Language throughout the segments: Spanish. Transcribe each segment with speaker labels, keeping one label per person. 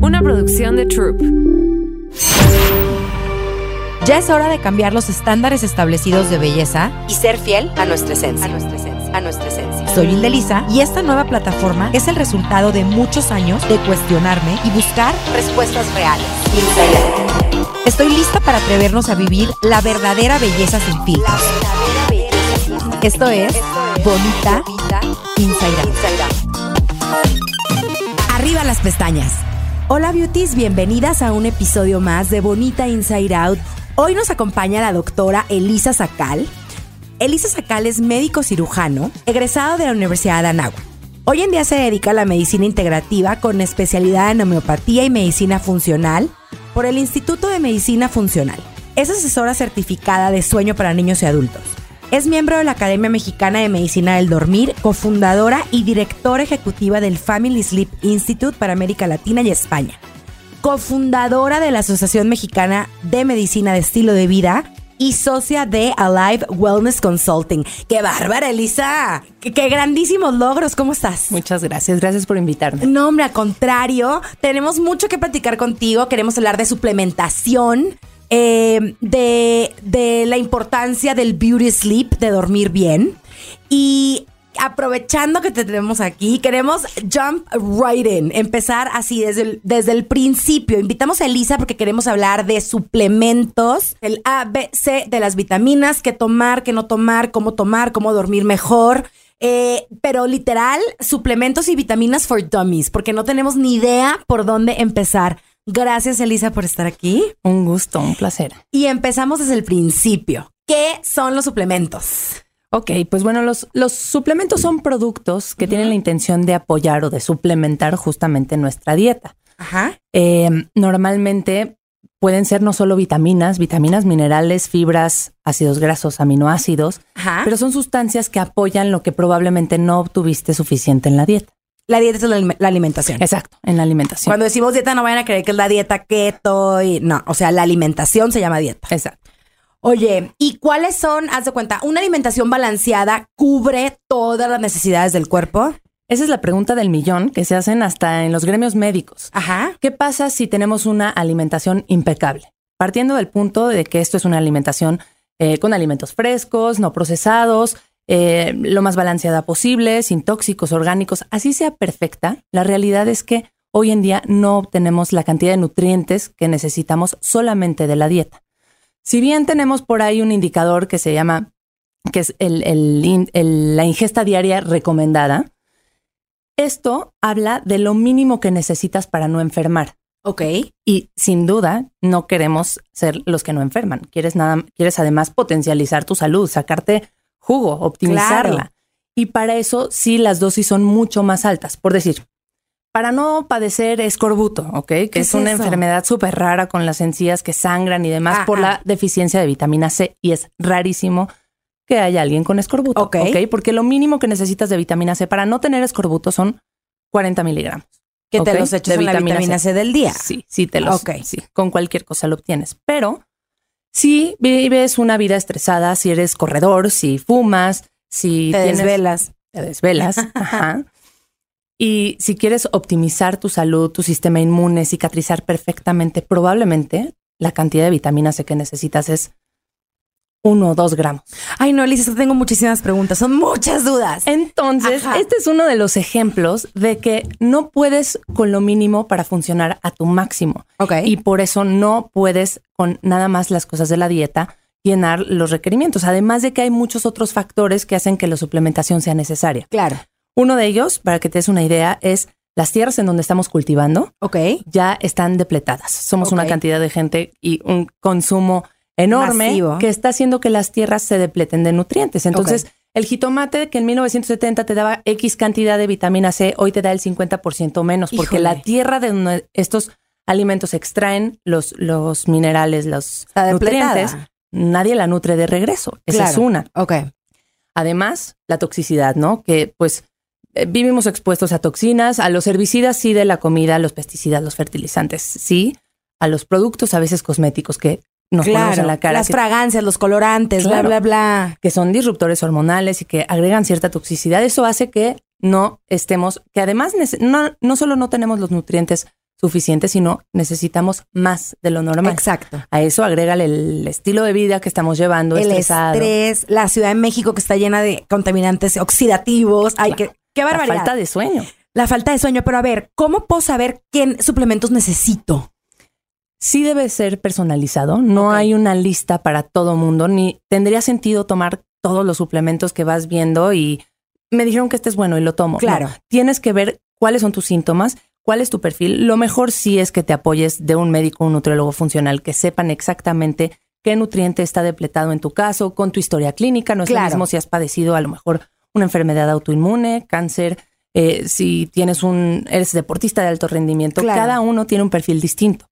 Speaker 1: Una producción de Troop.
Speaker 2: Ya es hora de cambiar los estándares establecidos de belleza y ser fiel a nuestra esencia. A nuestra esencia. A nuestra esencia. Soy Indelisa y esta nueva plataforma es el resultado de muchos años de cuestionarme y buscar respuestas reales. Estoy lista para atrevernos a vivir la verdadera belleza sin filtros. Esto es Bonita Inside Out. Arriba las pestañas. Hola beauties, bienvenidas a un episodio más de Bonita Inside Out. Hoy nos acompaña la doctora Elisa Sacal. Elisa Sacal es médico cirujano, egresado de la Universidad de Anáhuac. Hoy en día se dedica a la medicina integrativa con especialidad en homeopatía y medicina funcional por el Instituto de Medicina Funcional. Es asesora certificada de sueño para niños y adultos. Es miembro de la Academia Mexicana de Medicina del Dormir, cofundadora y directora ejecutiva del Family Sleep Institute para América Latina y España. Cofundadora de la Asociación Mexicana de Medicina de Estilo de Vida y socia de Alive Wellness Consulting. ¡Qué bárbara, Elisa! ¡Qué, qué grandísimos logros! ¿Cómo estás?
Speaker 3: Muchas gracias, gracias por invitarme.
Speaker 2: No, hombre, al contrario, tenemos mucho que platicar contigo. Queremos hablar de suplementación, eh, de, de la importancia del beauty sleep, de dormir bien. Y aprovechando que te tenemos aquí, queremos jump right in, empezar así desde el, desde el principio. Invitamos a Elisa porque queremos hablar de suplementos, el A, B, C, de las vitaminas, qué tomar, qué no tomar, cómo tomar, cómo dormir mejor. Eh, pero literal, suplementos y vitaminas for dummies, porque no tenemos ni idea por dónde empezar. Gracias, Elisa, por estar aquí.
Speaker 3: Un gusto, un placer.
Speaker 2: Y empezamos desde el principio. ¿Qué son los suplementos?
Speaker 3: Ok, pues bueno, los, los suplementos son productos que tienen la intención de apoyar o de suplementar justamente nuestra dieta.
Speaker 2: Ajá.
Speaker 3: Eh, normalmente pueden ser no solo vitaminas, vitaminas, minerales, fibras, ácidos grasos, aminoácidos,
Speaker 2: Ajá.
Speaker 3: pero son sustancias que apoyan lo que probablemente no obtuviste suficiente en la dieta.
Speaker 2: La dieta es la, alim- la alimentación.
Speaker 3: Exacto, en la alimentación.
Speaker 2: Cuando decimos dieta, no vayan a creer que es la dieta keto y no, o sea, la alimentación se llama dieta.
Speaker 3: Exacto.
Speaker 2: Oye, ¿y cuáles son, haz de cuenta, una alimentación balanceada cubre todas las necesidades del cuerpo?
Speaker 3: Esa es la pregunta del millón que se hacen hasta en los gremios médicos.
Speaker 2: Ajá.
Speaker 3: ¿Qué pasa si tenemos una alimentación impecable? Partiendo del punto de que esto es una alimentación eh, con alimentos frescos, no procesados, eh, lo más balanceada posible, sin tóxicos, orgánicos, así sea perfecta, la realidad es que hoy en día no obtenemos la cantidad de nutrientes que necesitamos solamente de la dieta. Si bien tenemos por ahí un indicador que se llama, que es el- el in- el- la ingesta diaria recomendada, esto habla de lo mínimo que necesitas para no enfermar.
Speaker 2: Ok.
Speaker 3: Y sin duda, no queremos ser los que no enferman. Quieres nada, quieres además potencializar tu salud, sacarte jugo, optimizarla.
Speaker 2: Claro.
Speaker 3: Y para eso sí las dosis son mucho más altas. Por decir, para no padecer escorbuto, ¿ok? Que
Speaker 2: ¿Qué
Speaker 3: es,
Speaker 2: es
Speaker 3: una
Speaker 2: eso?
Speaker 3: enfermedad súper rara con las encías que sangran y demás por la deficiencia de vitamina C. Y es rarísimo que haya alguien con escorbuto,
Speaker 2: Ok.
Speaker 3: ¿ok? Porque lo mínimo que necesitas de vitamina C para no tener escorbuto son 40 miligramos.
Speaker 2: Que te los eches
Speaker 3: de
Speaker 2: en la
Speaker 3: vitamina
Speaker 2: vitamina
Speaker 3: C.
Speaker 2: C del día.
Speaker 3: Sí, sí te los.
Speaker 2: Ok.
Speaker 3: Sí, con cualquier cosa lo obtienes. Pero si vives una vida estresada, si eres corredor, si fumas, si
Speaker 2: Te
Speaker 3: tienes-
Speaker 2: desvelas.
Speaker 3: te desvelas, ajá. Y si quieres optimizar tu salud, tu sistema inmune, cicatrizar perfectamente, probablemente la cantidad de vitamina C que necesitas es uno o dos gramos.
Speaker 2: Ay, no, Elisa, tengo muchísimas preguntas. Son muchas dudas.
Speaker 3: Entonces,
Speaker 2: Ajá.
Speaker 3: este es uno de los ejemplos de que no puedes con lo mínimo para funcionar a tu máximo.
Speaker 2: Ok.
Speaker 3: Y por eso no puedes con nada más las cosas de la dieta llenar los requerimientos. Además de que hay muchos otros factores que hacen que la suplementación sea necesaria.
Speaker 2: claro.
Speaker 3: Uno de ellos, para que te des una idea, es las tierras en donde estamos cultivando
Speaker 2: Ok.
Speaker 3: ya están depletadas. Somos una cantidad de gente y un consumo enorme
Speaker 2: Masivo.
Speaker 3: que está haciendo que las tierras se depleten de nutrientes. Entonces, el jitomate que en 1970 te daba X cantidad de vitamina C, hoy te da el 50% menos, porque la tierra de donde estos alimentos extraen los, los minerales, los nutrientes, nadie la nutre de regreso. Esa es una.
Speaker 2: Ok.
Speaker 3: Además, la toxicidad, ¿no? Que pues eh, vivimos expuestos a toxinas, a los herbicidas sí de la comida, a los pesticidas, los fertilizantes sí, a los productos a veces cosméticos que nos ponemos
Speaker 2: Claro.
Speaker 3: en la cara,
Speaker 2: Las
Speaker 3: que,
Speaker 2: fragancias, los colorantes,
Speaker 3: Claro.
Speaker 2: bla, bla, bla.
Speaker 3: que son disruptores hormonales y que agregan cierta toxicidad. Eso hace que no estemos, que además no, no solo no tenemos los nutrientes suficiente, sino necesitamos más de lo normal.
Speaker 2: Exacto.
Speaker 3: A eso agrégale el estilo de vida que estamos llevando,
Speaker 2: El
Speaker 3: estresado.
Speaker 2: estrés, la Ciudad de México que está llena de contaminantes oxidativos. Ay, qué, qué
Speaker 3: la
Speaker 2: barbaridad.
Speaker 3: falta de sueño.
Speaker 2: La falta de sueño. Pero a ver, ¿cómo puedo saber qué suplementos necesito?
Speaker 3: Sí debe ser personalizado, no hay una lista para todo mundo, ni tendría sentido tomar todos los suplementos que vas viendo y me dijeron que este es bueno y lo tomo.
Speaker 2: Claro.
Speaker 3: No, tienes que ver cuáles son tus síntomas, cuál es tu perfil. Lo mejor sí es que te apoyes de un médico, un nutriólogo funcional, que sepan exactamente qué nutriente está depletado en tu caso, con tu historia clínica. No es
Speaker 2: Claro.
Speaker 3: lo mismo si has padecido a lo mejor una enfermedad autoinmune, cáncer, eh, si tienes un, eres deportista de alto rendimiento.
Speaker 2: Claro.
Speaker 3: Cada uno tiene un perfil distinto.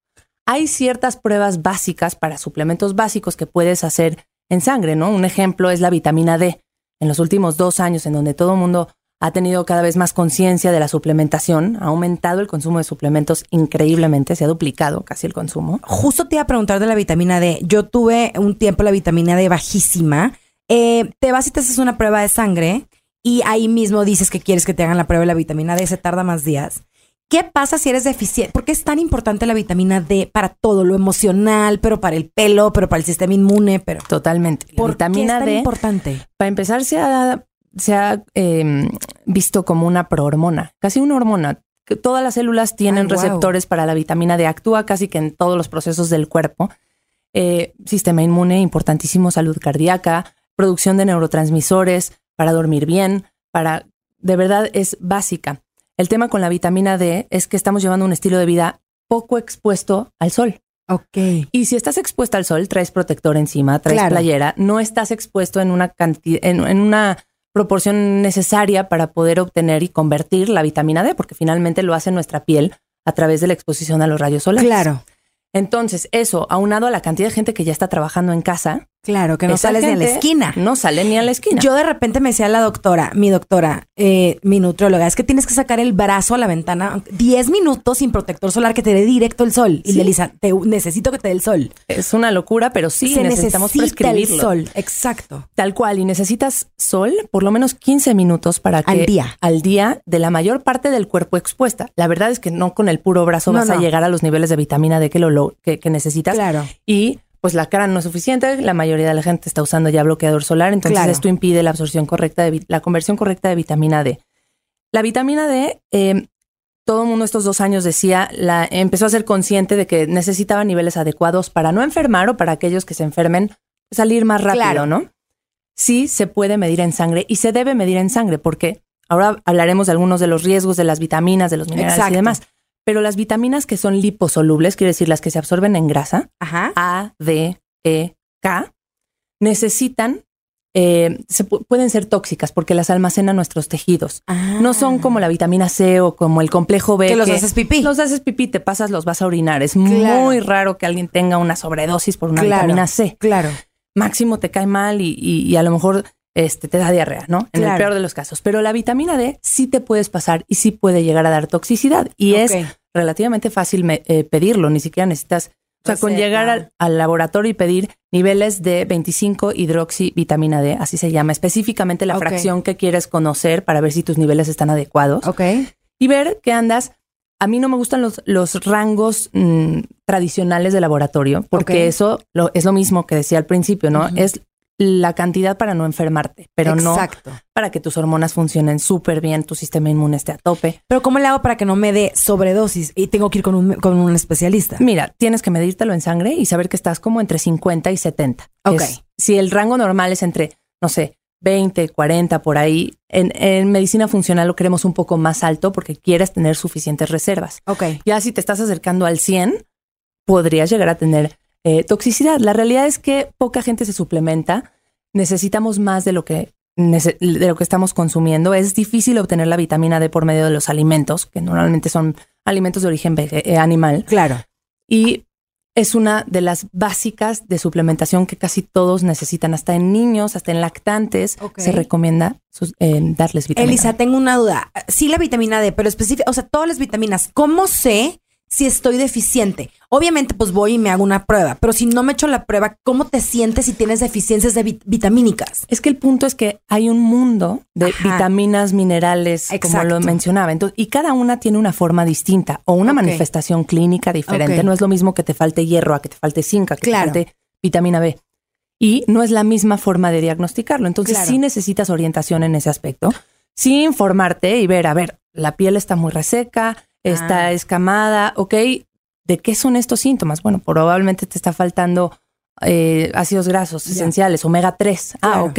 Speaker 3: Hay ciertas pruebas básicas para suplementos básicos que puedes hacer en sangre, ¿no? Un ejemplo es la vitamina D. En los últimos dos años, en donde todo el mundo ha tenido cada vez más conciencia de la suplementación, ha aumentado el consumo de suplementos increíblemente, se ha duplicado casi el consumo.
Speaker 2: Justo te iba a preguntar de la vitamina D. Yo tuve un tiempo la vitamina D bajísima. Eh, te vas y te haces una prueba de sangre y ahí mismo dices que quieres que te hagan la prueba de la vitamina D. Se tarda más días. ¿Qué pasa si eres deficiente? ¿Por qué es tan importante la vitamina D para todo lo emocional, pero para el pelo, pero para el sistema inmune, pero
Speaker 3: Totalmente. La
Speaker 2: ¿por
Speaker 3: vitamina
Speaker 2: qué es tan
Speaker 3: D,
Speaker 2: importante?
Speaker 3: para empezar, se ha, se ha eh, visto como una prohormona, casi una hormona. Todas las células tienen
Speaker 2: Ay,
Speaker 3: receptores para la vitamina D, actúa casi que en todos los procesos del cuerpo. Eh, sistema inmune, importantísimo, salud cardíaca, producción de neurotransmisores, para dormir bien, para, de verdad es básica. El tema con la vitamina D es que estamos llevando un estilo de vida poco expuesto al sol.
Speaker 2: Ok.
Speaker 3: Y si estás expuesta al sol, traes protector encima, traes
Speaker 2: Claro.
Speaker 3: playera, no estás expuesto en una cantidad, en, en una proporción necesaria para poder obtener y convertir la vitamina D, porque finalmente lo hace nuestra piel a través de la exposición a los rayos solares.
Speaker 2: Claro,
Speaker 3: Entonces, eso, aunado a la cantidad de gente que ya está trabajando en casa,
Speaker 2: claro, que no
Speaker 3: esa
Speaker 2: sales ni a la esquina.
Speaker 3: No sale ni a la esquina.
Speaker 2: Yo de repente me decía la doctora, mi doctora, eh, mi nutrióloga, es que tienes que sacar el brazo a la ventana 10 minutos sin protector solar que te dé directo el sol. Y
Speaker 3: Sí.
Speaker 2: le Lisa, te necesito que te dé el sol.
Speaker 3: es una locura, pero sí
Speaker 2: Se
Speaker 3: necesitamos
Speaker 2: necesita el
Speaker 3: prescribirlo.
Speaker 2: sol, exacto.
Speaker 3: Tal cual, y necesitas sol por lo menos 15 minutos para que
Speaker 2: Al día.
Speaker 3: al día de la mayor parte del cuerpo expuesta. La verdad es que no con el puro brazo
Speaker 2: No,
Speaker 3: vas a llegar a los niveles de vitamina D que, lo, lo- que, que necesitas.
Speaker 2: Claro.
Speaker 3: Y pues la cara no es suficiente, la mayoría de la gente está usando ya bloqueador solar, entonces
Speaker 2: Claro.
Speaker 3: esto impide la absorción correcta de la conversión correcta de vitamina D. La vitamina D, eh, todo el mundo estos dos años decía, la empezó a ser consciente de que necesitaba niveles adecuados para no enfermar o para aquellos que se enfermen salir más rápido,
Speaker 2: Claro.
Speaker 3: ¿no? Sí se puede medir en sangre y se debe medir en sangre porque ahora hablaremos de algunos de los riesgos de las vitaminas, de los minerales
Speaker 2: Exacto.
Speaker 3: y demás. Pero las vitaminas que son liposolubles, quiere decir las que se absorben en grasa,
Speaker 2: Ajá.
Speaker 3: A, D, E, K, necesitan, eh, se pu- pueden ser tóxicas porque las almacenan nuestros tejidos. No son como la vitamina C o como el complejo B.
Speaker 2: Ah. Que los haces pipí.
Speaker 3: Los haces pipí, te pasas, los vas a orinar. Es
Speaker 2: Claro.
Speaker 3: muy raro que alguien tenga una sobredosis por una
Speaker 2: Claro.
Speaker 3: vitamina C.
Speaker 2: Claro.
Speaker 3: Máximo te cae mal y, y- y a lo mejor este, te da diarrea, ¿no? En
Speaker 2: Claro.
Speaker 3: el peor de los casos. Pero la vitamina D sí te puedes pasar y sí puede llegar a dar toxicidad. Y es relativamente fácil me- eh, pedirlo, ni siquiera necesitas, o sea, con
Speaker 2: Receta.
Speaker 3: llegar al, al laboratorio y pedir niveles de 25 hidroxivitamina D, así se llama, específicamente la fracción que quieres conocer para ver si tus niveles están adecuados
Speaker 2: Ok.
Speaker 3: y ver que andas. A mí no me gustan los, los rangos mm, tradicionales de laboratorio, porque eso lo- es lo mismo que decía al principio, ¿no? Es la cantidad para no enfermarte, pero no para que tus hormonas funcionen súper bien, tu sistema inmune esté a tope.
Speaker 2: Pero ¿cómo le hago para que no me dé sobredosis y tengo que ir con un, con un especialista?
Speaker 3: Mira, tienes que medírtelo en sangre y saber que estás como entre 50 y 70.
Speaker 2: Ok.
Speaker 3: Es- si el rango normal es entre, no sé, 20, 40 por ahí, en, en medicina funcional lo queremos un poco más alto porque quieres tener suficientes reservas.
Speaker 2: Ok.
Speaker 3: Ya si te estás acercando al 100, podrías llegar a tener eh, toxicidad. La realidad es que poca gente se suplementa. Necesitamos más de lo que de lo que estamos consumiendo. Es difícil obtener la vitamina D por medio de los alimentos, que normalmente son alimentos de origen eh, animal.
Speaker 2: Claro.
Speaker 3: Y es una de las básicas de suplementación que casi todos necesitan. Hasta en niños, hasta en lactantes, se recomienda sus- eh, darles vitamina
Speaker 2: Elisa,
Speaker 3: D.
Speaker 2: tengo una duda. Sí, la vitamina D, pero específica, o sea, todas las vitaminas. ¿Cómo sé si estoy deficiente? Obviamente, pues voy y me hago una prueba, pero si no me echo la prueba, ¿cómo te sientes si tienes deficiencias de vitamínicas?
Speaker 3: Es que el punto es que hay un mundo de vitaminas, minerales, como lo mencionaba. Entonces, y cada una tiene una forma distinta o una manifestación clínica diferente. No es lo mismo que te falte hierro, a que te falte zinc, a que te falte vitamina B. Y no es la misma forma de diagnosticarlo. Entonces, sí necesitas orientación en ese aspecto. Sí informarte y ver, a ver, la piel está muy reseca, está ah. escamada, ok, ¿de qué son estos síntomas? Bueno, probablemente te está faltando eh, ácidos grasos esenciales, omega 3. Ah, ok.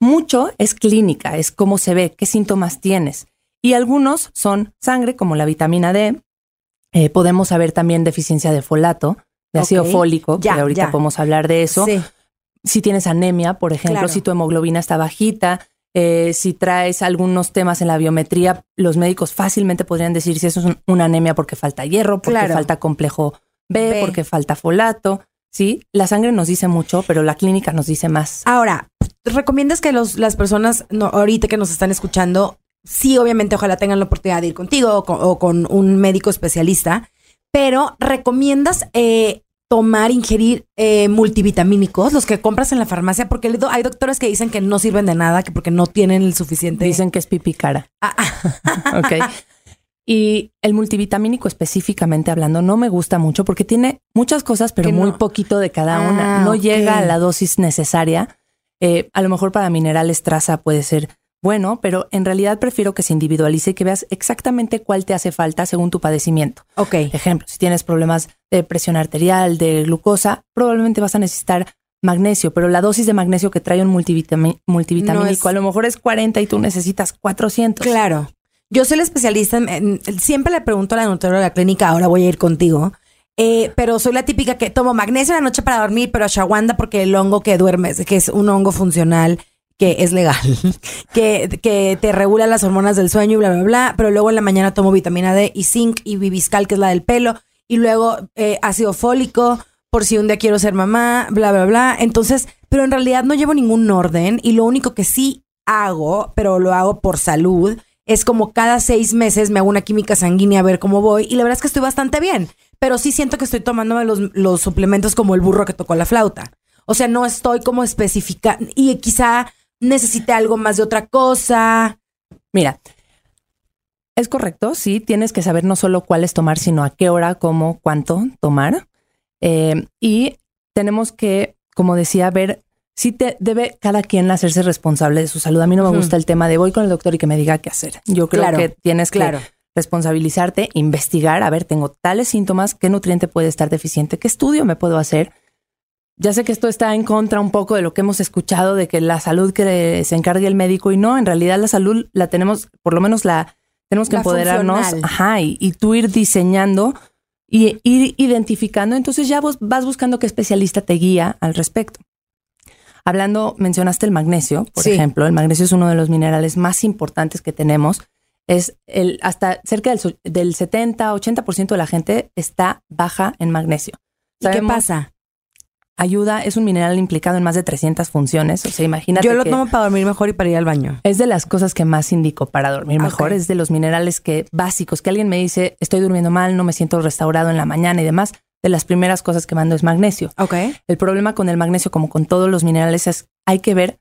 Speaker 3: Mucho es clínica, es cómo se ve, qué síntomas tienes. Y algunos son sangre, como la vitamina D. Eh, podemos saber también deficiencia de folato, de ácido fólico, que ahorita podemos hablar de eso. Si tienes anemia, por ejemplo, si tu hemoglobina está bajita, eh, si traes algunos temas en la biometría, los médicos fácilmente podrían decir si eso es una anemia porque falta hierro, porque falta complejo B, porque falta folato. Sí, la sangre nos dice mucho, pero la clínica nos dice más.
Speaker 2: Ahora, ¿recomiendas que los, las personas no, ahorita que nos están escuchando, sí, obviamente, ojalá tengan la oportunidad de ir contigo o con, un médico especialista, pero recomiendas eh, tomar, ingerir eh, multivitamínicos, los que compras en la farmacia, porque hay doctores que dicen que no sirven de nada, que porque no tienen el suficiente.
Speaker 3: Dicen que es pipi cara. Ah, ah. ok. Y el multivitamínico específicamente hablando no me gusta mucho porque tiene muchas cosas, pero muy poquito de cada una. Ah, no llega a la dosis necesaria. Eh, a lo mejor para minerales traza puede ser bueno, pero en realidad prefiero que se individualice y que veas exactamente cuál te hace falta según tu padecimiento.
Speaker 2: Ok.
Speaker 3: Ejemplo, si tienes problemas de presión arterial, de glucosa, probablemente vas a necesitar magnesio, pero la dosis de magnesio que trae un multivitamínico a lo mejor es 40 y tú necesitas 400.
Speaker 2: Claro. Yo soy la especialista, siempre le pregunto a la nutrióloga de la clínica, ahora voy a ir contigo, eh, pero soy la típica que tomo magnesio en la noche para dormir, pero ashwagandha porque el hongo que duermes, que es un hongo funcional, que es legal, que, que te regula las hormonas del sueño y bla, bla, bla, pero luego en la mañana tomo vitamina D y zinc y bibiscal, que es la del pelo, y luego eh, ácido fólico por si un día quiero ser mamá, bla, bla, bla. Entonces, pero en realidad no llevo ningún orden y lo único que sí hago, pero lo hago por salud, es como cada seis meses me hago una química sanguínea a ver cómo voy y la verdad es que estoy bastante bien, pero sí siento que estoy tomándome los, los suplementos como el burro que tocó la flauta. O sea, no estoy como específica y quizá necesite algo más de otra cosa.
Speaker 3: Mira, es correcto, sí, tienes que saber no solo cuál es tomar, sino a qué hora, cómo, cuánto tomar. Eh, y tenemos que, como decía, ver si te debe cada quien hacerse responsable de su salud. A mí no me gusta el tema de voy con el doctor y que me diga qué hacer. Yo creo que tienes que responsabilizarte, investigar, a ver, tengo tales síntomas, qué nutriente puede estar deficiente, qué estudio me puedo hacer ya sé que esto está en contra un poco de lo que hemos escuchado de que la salud que se encargue el médico y no, en realidad la salud la tenemos, por lo menos la tenemos que empoderarnos, ajá, y, tú ir diseñando y ir identificando, entonces ya vos vas buscando qué especialista te guía al respecto. Hablando, mencionaste el magnesio, por ejemplo, el magnesio es uno de los minerales más importantes que tenemos. Es el hasta cerca del, del 70, 80% de la gente está baja en magnesio.
Speaker 2: ¿Y qué pasa?
Speaker 3: Ayuda, es un mineral implicado en más de 300 funciones. O sea, imagínate.
Speaker 2: Yo lo tomo para dormir mejor y para ir al baño.
Speaker 3: Es de las cosas que más indico para dormir mejor. Es de los minerales que básicos que alguien me dice, estoy durmiendo mal, no me siento restaurado en la mañana y demás. De las primeras cosas que mando es magnesio.
Speaker 2: Ok.
Speaker 3: El problema con el magnesio, como con todos los minerales, es hay que ver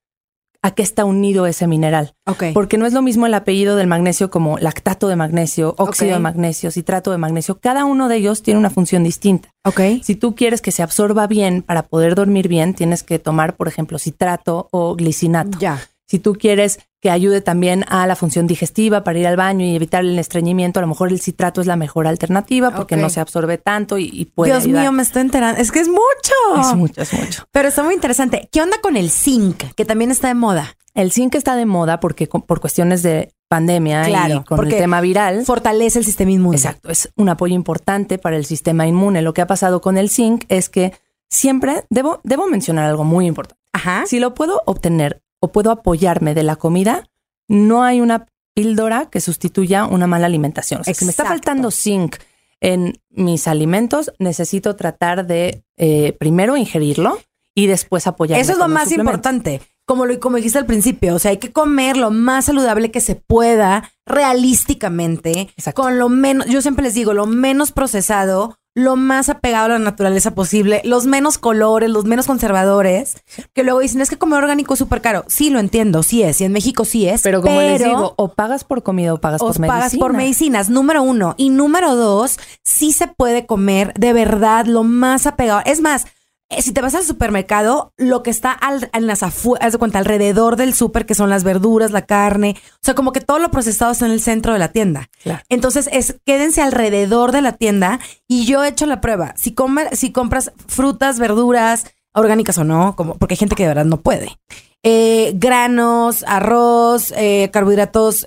Speaker 3: a qué está unido ese mineral. Porque no es lo mismo el apellido del magnesio como lactato de magnesio, óxido de magnesio, citrato de magnesio. Cada uno de ellos tiene una función distinta.
Speaker 2: Okay.
Speaker 3: Si tú quieres que se absorba bien para poder dormir bien, tienes que tomar, por ejemplo, citrato o glicinato.
Speaker 2: Ya.
Speaker 3: Si tú quieres que ayude también a la función digestiva para ir al baño y evitar el estreñimiento, a lo mejor el citrato es la mejor alternativa porque no se absorbe tanto y, puede
Speaker 2: Dios mío, me estoy enterando. Es que es mucho.
Speaker 3: Es mucho, es mucho.
Speaker 2: Pero está muy interesante. ¿Qué onda con el zinc, que también está de moda?
Speaker 3: El zinc está de moda porque por cuestiones de pandemia y con el tema viral.
Speaker 2: Fortalece el sistema inmune.
Speaker 3: Exacto, es un apoyo importante para el sistema inmune. Lo que ha pasado con el zinc es que siempre debo, debo mencionar algo muy importante.
Speaker 2: Ajá.
Speaker 3: Si lo puedo obtener o puedo apoyarme de la comida, no hay una píldora que sustituya una mala alimentación. O sea, si me está faltando zinc en mis alimentos, necesito tratar de eh, primero ingerirlo y después apoyarme.
Speaker 2: Eso es lo más importante. Como lo como dijiste al principio, o sea, hay que comer lo más saludable que se pueda, realísticamente, con lo menos, yo siempre les digo, lo menos procesado, lo más apegado a la naturaleza posible, los menos colores, los menos conservadores, que luego dicen, es que comer orgánico es súper caro. Sí, lo entiendo, sí es, y en México sí es.
Speaker 3: Pero como les digo, o pagas por comida o pagas por medicinas.
Speaker 2: pagas por medicinas, número uno. Y número dos, sí se puede comer de verdad lo más apegado. Es más, si te vas al supermercado, lo que está al, en las afueras, de cuenta, alrededor del súper, que son las verduras, la carne, o sea, como que todo lo procesado está en el centro de la tienda. Entonces, es, quédense alrededor de la tienda y yo he hecho la prueba. Si, comer, si compras frutas, verduras, orgánicas o no, como, porque hay gente que de verdad no puede. Eh, granos, arroz, eh, carbohidratos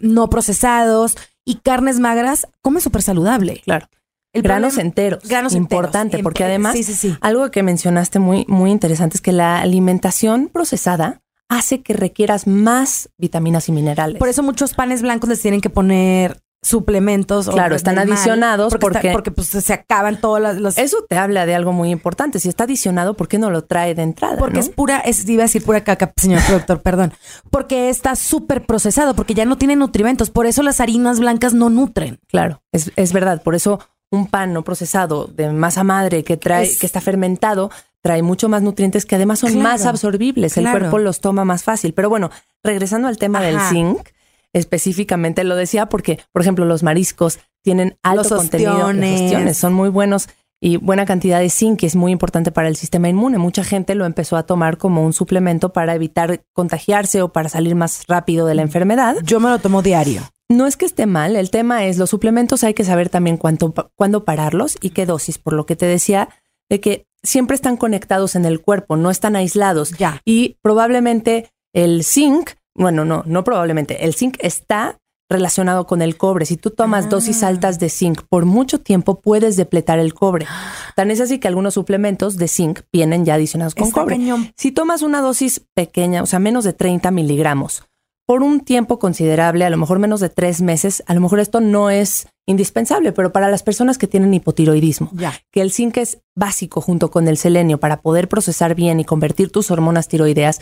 Speaker 2: no procesados y carnes magras, come súper saludable.
Speaker 3: Claro granos enteros. Granos importante, porque además algo que mencionaste muy, muy interesante es que la alimentación procesada hace que requieras más vitaminas y minerales.
Speaker 2: Por eso muchos panes blancos les tienen que poner suplementos.
Speaker 3: Claro, están adicionados porque,
Speaker 2: porque, pues, se acaban todas las,
Speaker 3: Eso te habla de algo muy importante. Si está adicionado, ¿por qué no lo trae de entrada?
Speaker 2: Porque es pura, es, iba a decir pura caca, señor productor, perdón. Porque está súper procesado, porque ya no tiene nutrimentos. Por eso las harinas blancas no nutren.
Speaker 3: Claro, es, es verdad. Por eso un pan no procesado de masa madre que trae, que está fermentado, trae mucho más nutrientes que además son más absorbibles. El cuerpo los toma más fácil. Pero bueno, regresando al tema del zinc, específicamente lo decía porque, por ejemplo, los mariscos tienen alto contenido de son muy buenos y buena cantidad de zinc, que es muy importante para el sistema inmune. Mucha gente lo empezó a tomar como un suplemento para evitar contagiarse o para salir más rápido de la enfermedad.
Speaker 2: Yo me lo tomo diario.
Speaker 3: No es que esté mal, el tema es los suplementos hay que saber también cuánto, cuándo pararlos y qué dosis, por lo que te decía de que siempre están conectados en el cuerpo, no están aislados.
Speaker 2: Ya.
Speaker 3: Y probablemente el zinc, bueno, no, no probablemente, el zinc está relacionado con el cobre. Si tú tomas dosis ah. altas de zinc por mucho tiempo, puedes depletar el cobre. Tan es así que algunos suplementos de zinc vienen ya adicionados con cobre. Si tomas una dosis pequeña, o sea, menos de 30 miligramos, por un tiempo considerable, a lo mejor menos de tres meses, a lo mejor esto no es indispensable, pero para las personas que tienen hipotiroidismo, que el zinc es básico junto con el selenio para poder procesar bien y convertir tus hormonas tiroideas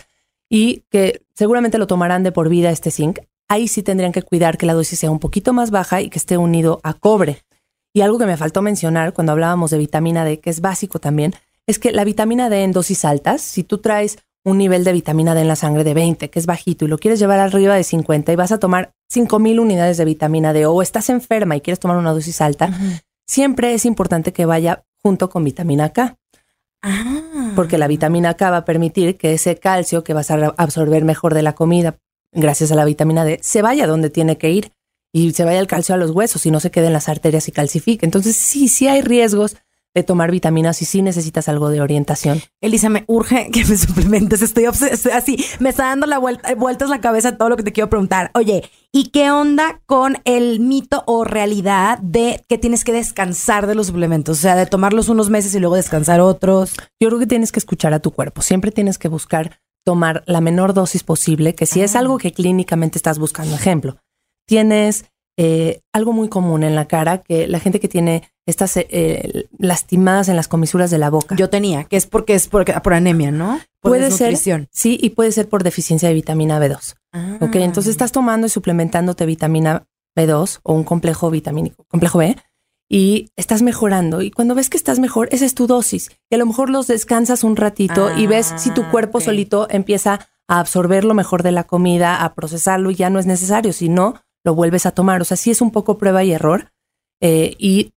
Speaker 3: y que seguramente lo tomarán de por vida este zinc, ahí sí tendrían que cuidar que la dosis sea un poquito más baja y que esté unido a cobre. Y algo que me faltó mencionar cuando hablábamos de vitamina D, que es básico también, es que la vitamina D en dosis altas, si tú traes un nivel de vitamina D en la sangre de 20, que es bajito, y lo quieres llevar arriba de 50 y vas a tomar 5000 unidades de vitamina D o estás enferma y quieres tomar una dosis alta, siempre es importante que vaya junto con vitamina K. Ah. Porque la vitamina K va a permitir que ese calcio que vas a absorber mejor de la comida, gracias a la vitamina D, se vaya donde tiene que ir y se vaya el calcio a los huesos y no se quede en las arterias y calcifique. Entonces, sí, sí hay riesgos de tomar vitaminas y si necesitas algo de orientación.
Speaker 2: Elisa, me urge que me suplementes. Estoy así, me está dando la vuelta, vueltas la cabeza todo lo que te quiero preguntar. Oye, ¿y qué onda con el mito o realidad de que tienes que descansar de los suplementos? O sea, de tomarlos unos meses y luego descansar otros.
Speaker 3: Yo creo que tienes que escuchar a tu cuerpo. Siempre tienes que buscar tomar la menor dosis posible, que si es ah. algo que clínicamente estás buscando, ejemplo, tienes eh, algo muy común en la cara, que la gente que tiene estas eh, lastimadas en las comisuras de la boca.
Speaker 2: Yo tenía, que es porque es por, por anemia, ¿no?
Speaker 3: puede ser, sí, y puede ser por deficiencia de vitamina B2. Ah. Ok, entonces estás tomando y suplementándote vitamina B2 o un complejo vitamínico, complejo B, y estás mejorando. Y cuando ves que estás mejor, esa es tu dosis. Y a lo mejor los descansas un ratito y ves si tu ah, cuerpo solito empieza a absorber lo mejor de la comida, a procesarlo y ya no es necesario. Si no, lo vuelves a tomar. O sea, sí es un poco prueba y error. Eh, y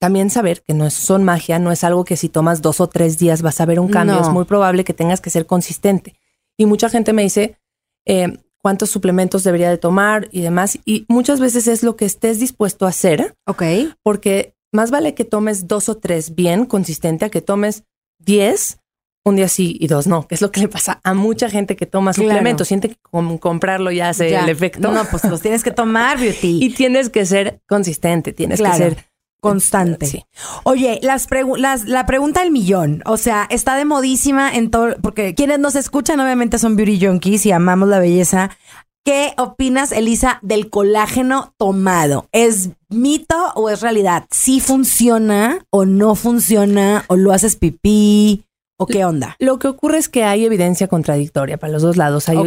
Speaker 3: también saber que no son magia, no es algo que si tomas dos o tres días vas a ver un cambio. Es muy probable que tengas que ser consistente. Y mucha gente me dice eh, cuántos suplementos debería de tomar y demás. Y muchas veces es lo que estés dispuesto a hacer.
Speaker 2: Ok.
Speaker 3: Porque más vale que tomes dos o tres bien consistente a que tomes diez un día sí y dos no, que es lo que le pasa a mucha gente que toma suplementos. Siente que con comprarlo ya hace el efecto.
Speaker 2: No, pues los tienes que tomar, Beauty.
Speaker 3: y tienes que ser consistente, tienes que ser
Speaker 2: constante. Sí. Oye, las, las la pregunta del millón, o sea, está de modísima en todo, porque quienes nos escuchan obviamente son beauty junkies y amamos la belleza. ¿Qué opinas, Elisa, del colágeno tomado? ¿Es mito o es realidad? ¿Sí funciona o no funciona? ¿O lo haces pipí? ¿O qué onda?
Speaker 3: Lo que ocurre es que hay evidencia contradictoria para los dos lados. Hay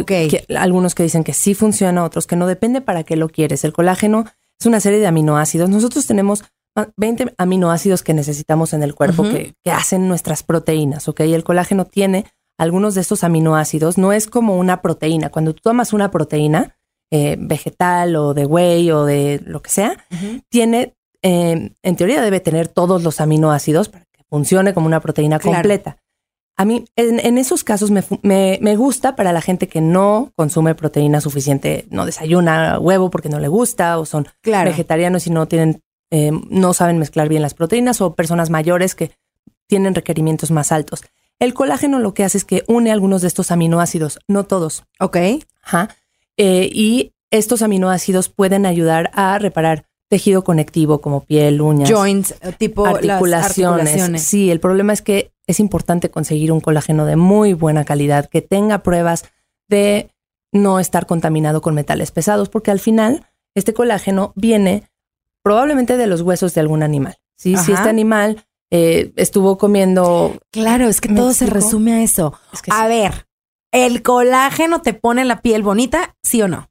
Speaker 3: algunos que dicen que sí funciona, otros que no. Depende para qué lo quieres. El colágeno es una serie de aminoácidos. Nosotros tenemos 20 aminoácidos que necesitamos en el cuerpo que, que, hacen nuestras proteínas, ¿ok? El colágeno tiene algunos de estos aminoácidos, no es como una proteína. Cuando tú tomas una proteína eh, vegetal o de whey o de lo que sea, tiene, eh, en teoría debe tener todos los aminoácidos para que funcione como una proteína completa. A mí, en, esos casos, me, me, gusta para la gente que no consume proteína suficiente, no desayuna huevo porque no le gusta, o son vegetarianos y no tienen, eh, no saben mezclar bien las proteínas, o personas mayores que tienen requerimientos más altos. El colágeno lo que hace es que une algunos de estos aminoácidos, no todos.
Speaker 2: Ok.
Speaker 3: Ajá. Eh, y estos aminoácidos pueden ayudar a reparar tejido conectivo como piel, uñas,
Speaker 2: joints, eh, tipo articulaciones.
Speaker 3: Sí, el problema es que es importante conseguir un colágeno de muy buena calidad que tenga pruebas de no estar contaminado con metales pesados, porque al final este colágeno viene probablemente de los huesos de algún animal. Si este animal eh, estuvo comiendo.
Speaker 2: Claro, es que todo se resume a eso. a ver, ¿el colágeno te pone la piel bonita, sí o no?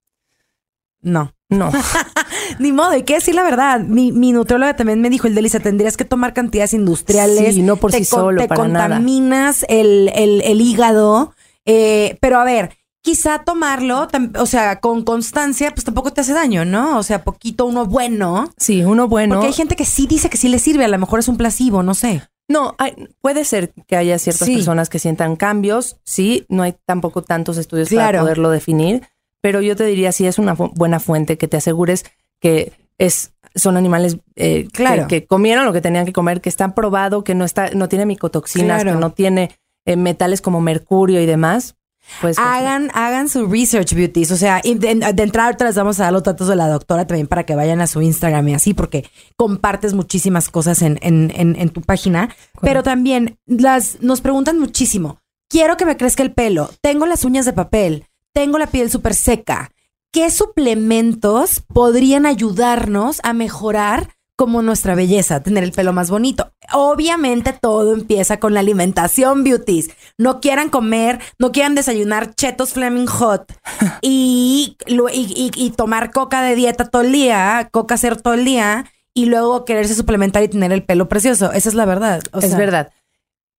Speaker 2: No.
Speaker 3: No.
Speaker 2: Ni modo, y que decir la verdad. Mi, mi nutrióloga también me dijo, el Delisa, tendrías que tomar cantidades industriales.
Speaker 3: Sí, no por sí solo,
Speaker 2: Te
Speaker 3: para
Speaker 2: contaminas El, el, el, hígado. Eh, pero a ver, quizá tomarlo, o sea, con constancia, pues tampoco te hace daño, ¿no? O sea, poquito uno bueno.
Speaker 3: Sí, uno bueno.
Speaker 2: Porque hay gente que sí dice que sí le sirve, a lo mejor es un placebo, no sé.
Speaker 3: No, puede ser que haya ciertas personas que sientan cambios, sí, no hay tampoco tantos estudios para poderlo definir, pero yo te diría si es una buena fuente que te asegures que es son animales eh, que, comieron lo que tenían que comer, que están probado, que no está, no tiene micotoxinas, que no tiene eh, metales como mercurio y demás. Pues,
Speaker 2: hagan, hagan su research beauties. O sea, de, de entrada te les vamos a dar los datos de la doctora también para que vayan a su Instagram y así, porque compartes muchísimas cosas en, en, en, tu página. Pero también las, nos preguntan muchísimo. Quiero que me crezca el pelo. Tengo las uñas de papel tengo la piel súper seca. ¿Qué suplementos podrían ayudarnos a mejorar como nuestra belleza, tener el pelo más bonito? Obviamente todo empieza con la alimentación, beauties. No quieran comer, no quieran desayunar chetos flaming hot y, y, tomar coca de dieta todo el día, coca cero todo el día y luego quererse suplementar y tener el pelo precioso. Esa es la verdad.
Speaker 3: es verdad.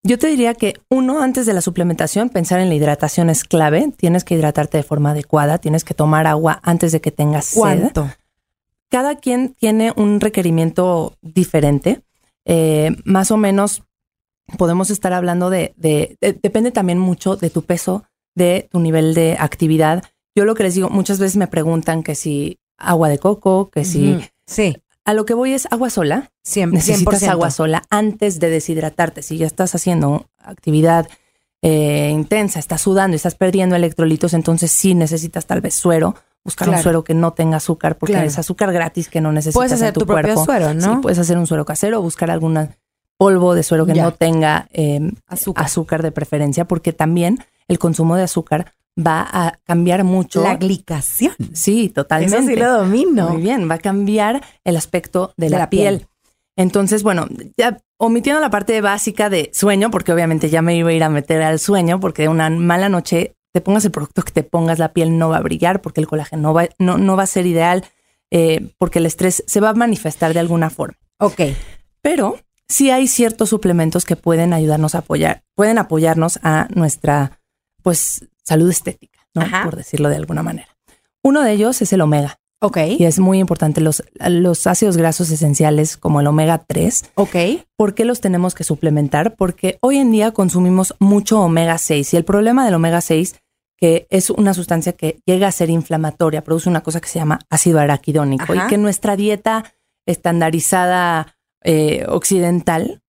Speaker 3: Yo te diría que uno, antes de la suplementación, pensar en la hidratación es clave. Tienes que hidratarte de forma adecuada, tienes que tomar agua antes de que tengas
Speaker 2: ¿Cuánto?
Speaker 3: Cada quien tiene un requerimiento diferente. Eh, más o menos podemos estar hablando de, depende también mucho de tu peso, de tu nivel de actividad. Yo lo que les digo, muchas veces me preguntan que si agua de coco, que si
Speaker 2: sí.
Speaker 3: A lo que voy es agua sola.
Speaker 2: Siempre.
Speaker 3: Necesitas agua sola antes de deshidratarte. Si ya estás haciendo actividad eh, intensa, estás sudando y estás perdiendo electrolitos, entonces sí necesitas tal vez suero. Buscar un suero que no tenga azúcar, porque es azúcar gratis que no necesitas
Speaker 2: puedes hacer
Speaker 3: tu,
Speaker 2: tu
Speaker 3: propio
Speaker 2: suero, ¿no?
Speaker 3: Sí, puedes hacer un suero casero, buscar algún polvo de suero que no tenga em, azúcar de preferencia, porque también el consumo de azúcar va a cambiar mucho.
Speaker 2: La glicación.
Speaker 3: Sí, totalmente.
Speaker 2: Eso sí lo domino.
Speaker 3: Muy bien, va a cambiar el aspecto de, la, piel. Entonces, bueno, ya omitiendo la parte básica de sueño, porque obviamente ya me iba a ir a meter al sueño, porque una mala noche te pongas el producto que te pongas, la piel no va a brillar, porque el colágeno no va, no, no va a ser ideal, eh, porque el estrés se va a manifestar de alguna forma.
Speaker 2: Ok.
Speaker 3: Pero sí hay ciertos suplementos que pueden ayudarnos a apoyar, pueden apoyarnos a nuestra, pues, salud estética, ¿no? Por decirlo de alguna manera. Uno de ellos es el omega.
Speaker 2: Ok.
Speaker 3: Y es muy importante. Los, los ácidos grasos esenciales como el omega 3.
Speaker 2: Ok.
Speaker 3: ¿Por qué los tenemos que suplementar? Porque hoy en día consumimos mucho omega 6 y el problema del omega 6 que es una sustancia que llega a ser inflamatoria, produce una cosa que se llama ácido araquidónico y que nuestra dieta estandarizada eh, occidental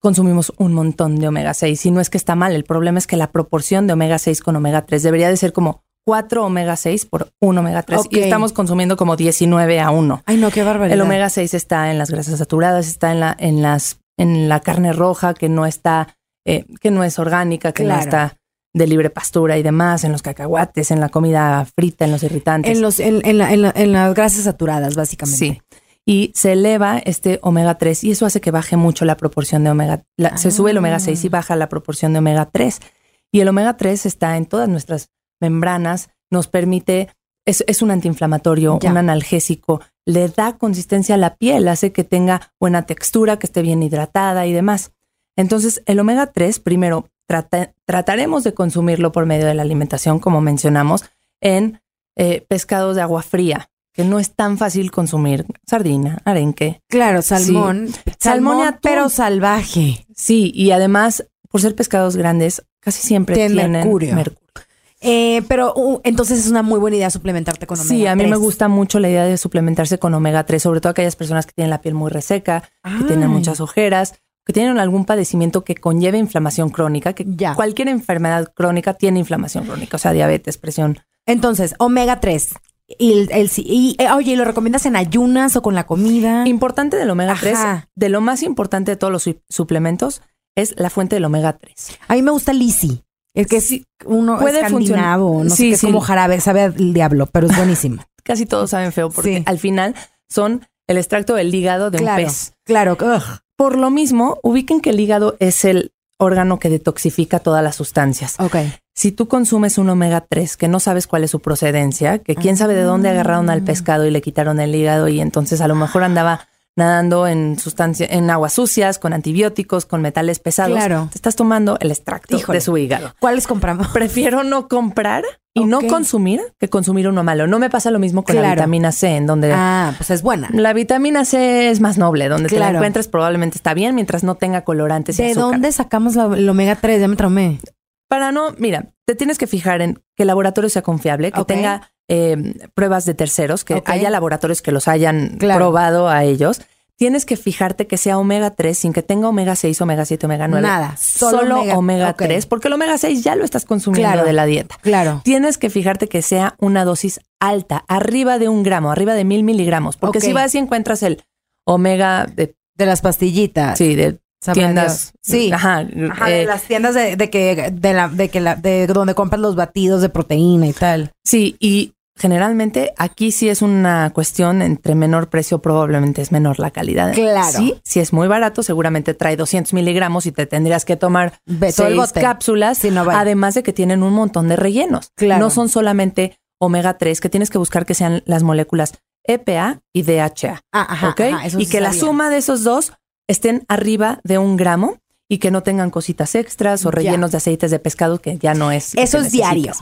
Speaker 3: consumimos un montón de omega 6 y no es que está mal, el problema es que la proporción de omega 6 con omega 3 debería de ser como 4 omega 6 por 1 omega 3 y estamos consumiendo como 19 a 1.
Speaker 2: Ay, no, qué barbaridad.
Speaker 3: El omega 6 está en las grasas saturadas, está en la en las en la carne roja que no está eh, que no es orgánica, que no está de libre pastura y demás, en los cacahuates, en la comida frita, en los irritantes.
Speaker 2: En los en, en las grasas saturadas, básicamente.
Speaker 3: Sí y se eleva este omega 3 y eso hace que baje mucho la proporción de omega. Se sube el omega 6 y ah. baja la proporción de omega 3. Y el omega 3 está en todas nuestras membranas, nos permite es, es un antiinflamatorio,
Speaker 2: Ya.
Speaker 3: un analgésico, le da consistencia a la piel, hace que tenga buena textura, que esté bien hidratada y demás. Entonces, el omega 3, primero, trata- trataremos de consumirlo por medio de la alimentación, como mencionamos, en eh, pescados de agua fría, que no es tan fácil consumir. Sardina, arenque.
Speaker 2: Claro, salmón.
Speaker 3: Salmón
Speaker 2: pero salvaje.
Speaker 3: Sí, y además, por ser pescados grandes, casi siempre
Speaker 2: Tienen
Speaker 3: tienen
Speaker 2: mercurio.
Speaker 3: mercurio.
Speaker 2: Eh, pero uh, entonces es una muy buena idea suplementarte con omega
Speaker 3: Sí, a mí me
Speaker 2: 3.
Speaker 3: gusta mucho la idea de suplementarse con omega 3, sobre todo aquellas personas que tienen la piel muy reseca, que tienen muchas ojeras, que tienen algún padecimiento que conlleve inflamación crónica, que
Speaker 2: Ya.
Speaker 3: cualquier enfermedad crónica tiene inflamación crónica, o sea, diabetes, presión.
Speaker 2: Entonces, omega 3. Y, el, el- y, eh, oye, ¿y ¿lo recomiendas en ayunas o con la comida?
Speaker 3: Importante del omega
Speaker 2: Ajá.
Speaker 3: 3, de lo más importante de todos los su- suplementos es la fuente del omega 3.
Speaker 2: A mí me gusta Lisi. Es que es uno
Speaker 3: puede
Speaker 2: escandinavo, no sé
Speaker 3: Sí,
Speaker 2: qué, es
Speaker 3: sí.
Speaker 2: como jarabe, sabe al diablo, pero es buenísimo.
Speaker 3: Casi todos saben feo porque
Speaker 2: Sí.
Speaker 3: al final son el extracto del hígado de
Speaker 2: claro,
Speaker 3: un pez.
Speaker 2: claro. ugh.
Speaker 3: Por lo mismo, ubiquen que el hígado es el órgano que detoxifica todas las sustancias.
Speaker 2: Ok.
Speaker 3: Si tú consumes un omega 3 que no sabes cuál es su procedencia, que quién sabe de dónde agarraron al pescado y le quitaron el hígado y entonces a lo mejor andaba nadando en sustancia, en aguas sucias, con antibióticos, con metales pesados,
Speaker 2: Claro.
Speaker 3: te estás tomando el extracto
Speaker 2: Híjole.
Speaker 3: de su hígado.
Speaker 2: ¿Cuáles compramos?
Speaker 3: Prefiero no comprar y no consumir que consumir uno malo. No me pasa lo mismo con la vitamina C, en donde
Speaker 2: Ah, pues es buena.
Speaker 3: la vitamina C es más noble, donde te la encuentres probablemente está bien mientras no tenga colorantes y
Speaker 2: ¿De
Speaker 3: azúcar.
Speaker 2: dónde sacamos la- el omega 3? Ya me traumé.
Speaker 3: Para no, mira, te tienes que fijar en que el laboratorio sea confiable, que tenga eh, pruebas de terceros, que haya laboratorios que los hayan
Speaker 2: Claro.
Speaker 3: probado a ellos. Tienes que fijarte que sea omega 3 sin que tenga omega 6, omega 7, omega 9.
Speaker 2: Nada,
Speaker 3: Solo,
Speaker 2: solo
Speaker 3: omega,
Speaker 2: omega- ok.
Speaker 3: 3, porque el omega 6 ya lo estás consumiendo
Speaker 2: Claro.
Speaker 3: de la dieta.
Speaker 2: Claro.
Speaker 3: Tienes que fijarte que sea una dosis alta, arriba de un gramo, arriba de mil miligramos, porque si vas y encuentras el omega de,
Speaker 2: De las pastillitas.
Speaker 3: sí, de tiendas.
Speaker 2: Sí.
Speaker 3: ajá,
Speaker 2: Ajá, de
Speaker 3: eh,
Speaker 2: las tiendas de, de que de la de que la de donde compras los batidos de proteína y tal.
Speaker 3: Sí, y generalmente aquí sí es una cuestión entre menor precio, probablemente es menor la calidad.
Speaker 2: Claro.
Speaker 3: Sí, si es muy barato, seguramente trae 200 miligramos y te tendrías que tomar
Speaker 2: el
Speaker 3: seis
Speaker 2: bote.
Speaker 3: cápsulas.
Speaker 2: Sí, no vale.
Speaker 3: además de que tienen un montón de rellenos.
Speaker 2: Claro.
Speaker 3: No son solamente omega 3, que tienes que buscar que sean las moléculas EPA y DHA.
Speaker 2: Ah, ajá,
Speaker 3: ¿ok?
Speaker 2: ajá, eso
Speaker 3: y que la suma de esos dos estén arriba de un gramo y que no tengan cositas extras o
Speaker 2: Ya.
Speaker 3: rellenos de aceites de pescado que ya no es.
Speaker 2: Eso es diario.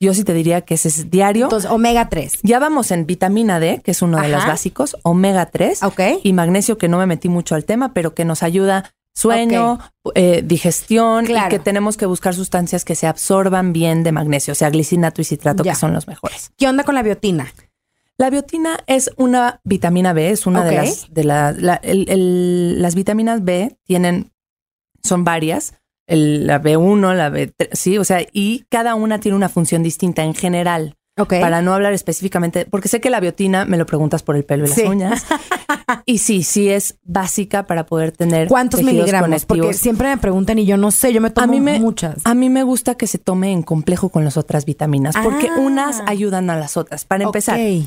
Speaker 3: Yo sí te diría que ese es diario.
Speaker 2: Entonces, omega 3.
Speaker 3: Ya vamos en vitamina D, que es uno de los básicos, omega 3
Speaker 2: Ok.
Speaker 3: y magnesio, que no me metí mucho al tema, pero que nos ayuda sueño, eh, digestión
Speaker 2: Claro.
Speaker 3: y que tenemos que buscar sustancias que se absorban bien de magnesio, o sea, glicinato y citrato,
Speaker 2: Ya.
Speaker 3: que son los mejores.
Speaker 2: ¿Qué onda con la biotina?
Speaker 3: La biotina es una vitamina B, es una de las de la, la- el- el- las vitaminas B tienen son varias, el- la B1, la B3, sí, o sea, y cada una tiene una función distinta en general.
Speaker 2: Ok.
Speaker 3: Para no hablar específicamente, porque sé que la biotina me lo preguntas por el pelo y las
Speaker 2: Sí.
Speaker 3: uñas. y sí, sí es básica para poder tener
Speaker 2: ¿Cuántos miligramos? Porque siempre me preguntan y yo no sé, yo me tomo
Speaker 3: a mí me,
Speaker 2: muchas.
Speaker 3: A mí me gusta que se tome en complejo con las otras vitaminas, porque
Speaker 2: Ah.
Speaker 3: unas ayudan a las otras. Para empezar,
Speaker 2: Ok.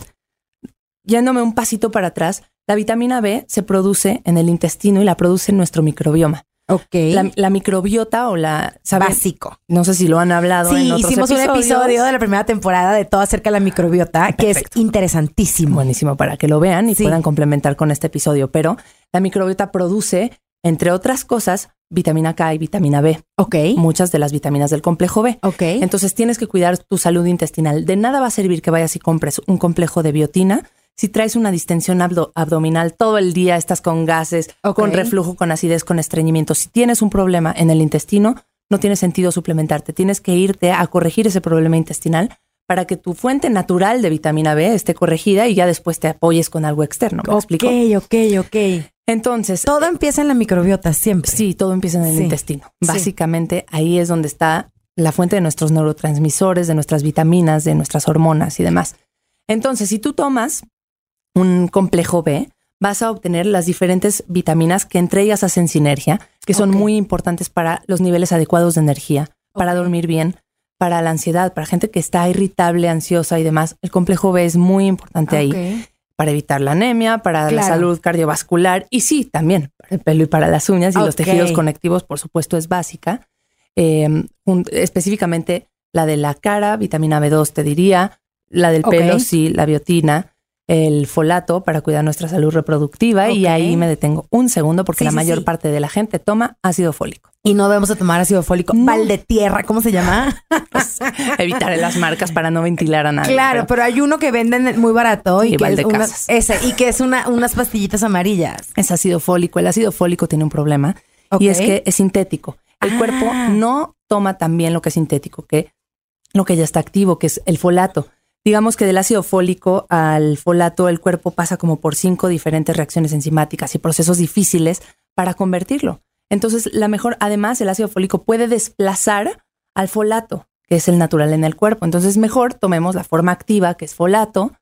Speaker 3: Yéndome un pasito para atrás, la vitamina B se produce en el intestino y la produce en nuestro microbioma.
Speaker 2: Ok.
Speaker 3: La, la microbiota o la ¿saben?
Speaker 2: Básico.
Speaker 3: No sé si lo han hablado en
Speaker 2: Sí,
Speaker 3: otros
Speaker 2: hicimos un episodio de la primera temporada de todo acerca de la microbiota, que es interesantísimo.
Speaker 3: Buenísimo para que lo vean y
Speaker 2: Sí.
Speaker 3: puedan complementar con este episodio. Pero la microbiota produce, entre otras cosas, vitamina K y vitamina B,
Speaker 2: Ok.
Speaker 3: muchas de las vitaminas del complejo B.
Speaker 2: Ok.
Speaker 3: Entonces tienes que cuidar tu salud intestinal. De nada va a servir que vayas y compres un complejo de biotina si traes una distensión abdo- abdominal todo el día, estás con gases,
Speaker 2: Ok.
Speaker 3: con reflujo, con acidez, con estreñimiento. Si tienes un problema en el intestino, no tiene sentido suplementarte. Tienes que irte a corregir ese problema intestinal para que tu fuente natural de vitamina B esté corregida y ya después te apoyes con algo externo. ¿Me
Speaker 2: ok,
Speaker 3: explico?
Speaker 2: ok, ok.
Speaker 3: Entonces,
Speaker 2: Todo empieza en la microbiota siempre.
Speaker 3: Sí, todo empieza en el
Speaker 2: Sí.
Speaker 3: intestino.
Speaker 2: Sí.
Speaker 3: Básicamente ahí es donde está la fuente de nuestros neurotransmisores, de nuestras vitaminas, de nuestras hormonas y demás. Entonces, si tú tomas un complejo B, vas a obtener las diferentes vitaminas que entre ellas hacen sinergia, que son muy importantes para los niveles adecuados de energía, para dormir bien, para la ansiedad, para gente que está irritable, ansiosa y demás. El complejo B es muy importante ahí para evitar la anemia, para la salud cardiovascular y sí, también para el pelo y para las uñas y los tejidos conectivos, por supuesto, es básica. Eh, un- específicamente la de la cara, vitamina B2, te diría, La del pelo, sí, la biotina, el folato para cuidar nuestra salud reproductiva. Y ahí me detengo un segundo porque
Speaker 2: Sí,
Speaker 3: la
Speaker 2: sí,
Speaker 3: mayor
Speaker 2: sí.
Speaker 3: parte de la gente toma ácido fólico.
Speaker 2: Y no debemos de tomar ácido fólico.
Speaker 3: No.
Speaker 2: Val de tierra, ¿cómo se llama?
Speaker 3: Evitar las marcas para no ventilar a nadie.
Speaker 2: claro,
Speaker 3: pero
Speaker 2: pero hay uno que venden muy barato y que es una- ese, y que es una, unas pastillitas amarillas.
Speaker 3: es ácido fólico. El ácido fólico tiene un problema y es que es sintético. El
Speaker 2: Ah.
Speaker 3: cuerpo no toma tan bien lo que es sintético que lo que ya está activo, que es el folato. Digamos que del ácido fólico al folato el cuerpo pasa como por cinco diferentes reacciones enzimáticas y procesos difíciles para convertirlo. Entonces, la mejor, además, el ácido fólico puede desplazar al folato, que es el natural en el cuerpo. Entonces, mejor tomemos la forma activa, que es folato,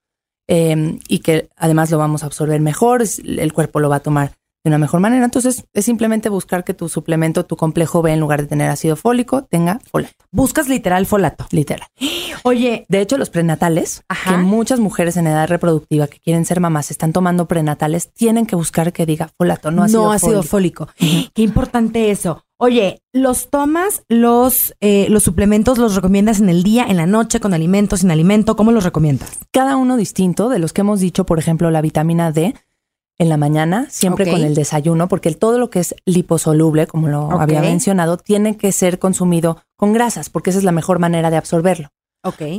Speaker 3: eh, y que además lo vamos a absorber mejor, el cuerpo lo va a tomar de una mejor manera. Entonces, es simplemente buscar que tu suplemento, tu complejo B, en lugar de tener ácido fólico, tenga folato,
Speaker 2: Buscas literal folato.
Speaker 3: literal.
Speaker 2: Oye,
Speaker 3: De hecho, los prenatales,
Speaker 2: Ajá.
Speaker 3: que muchas mujeres en edad reproductiva que quieren ser mamás están tomando prenatales, tienen que buscar que diga folato, no ácido
Speaker 2: no ácido
Speaker 3: fólico.
Speaker 2: fólico. Qué importante eso. Oye, ¿los tomas los, eh, los suplementos los recomiendas en el día, en la noche, con alimento, sin alimento? ¿Cómo los recomiendas?
Speaker 3: Cada uno distinto de los que hemos dicho, por ejemplo, la vitamina D en la mañana, siempre con el desayuno, porque todo lo que es liposoluble, como lo había mencionado, tiene que ser consumido con grasas, porque esa es la mejor manera de absorberlo.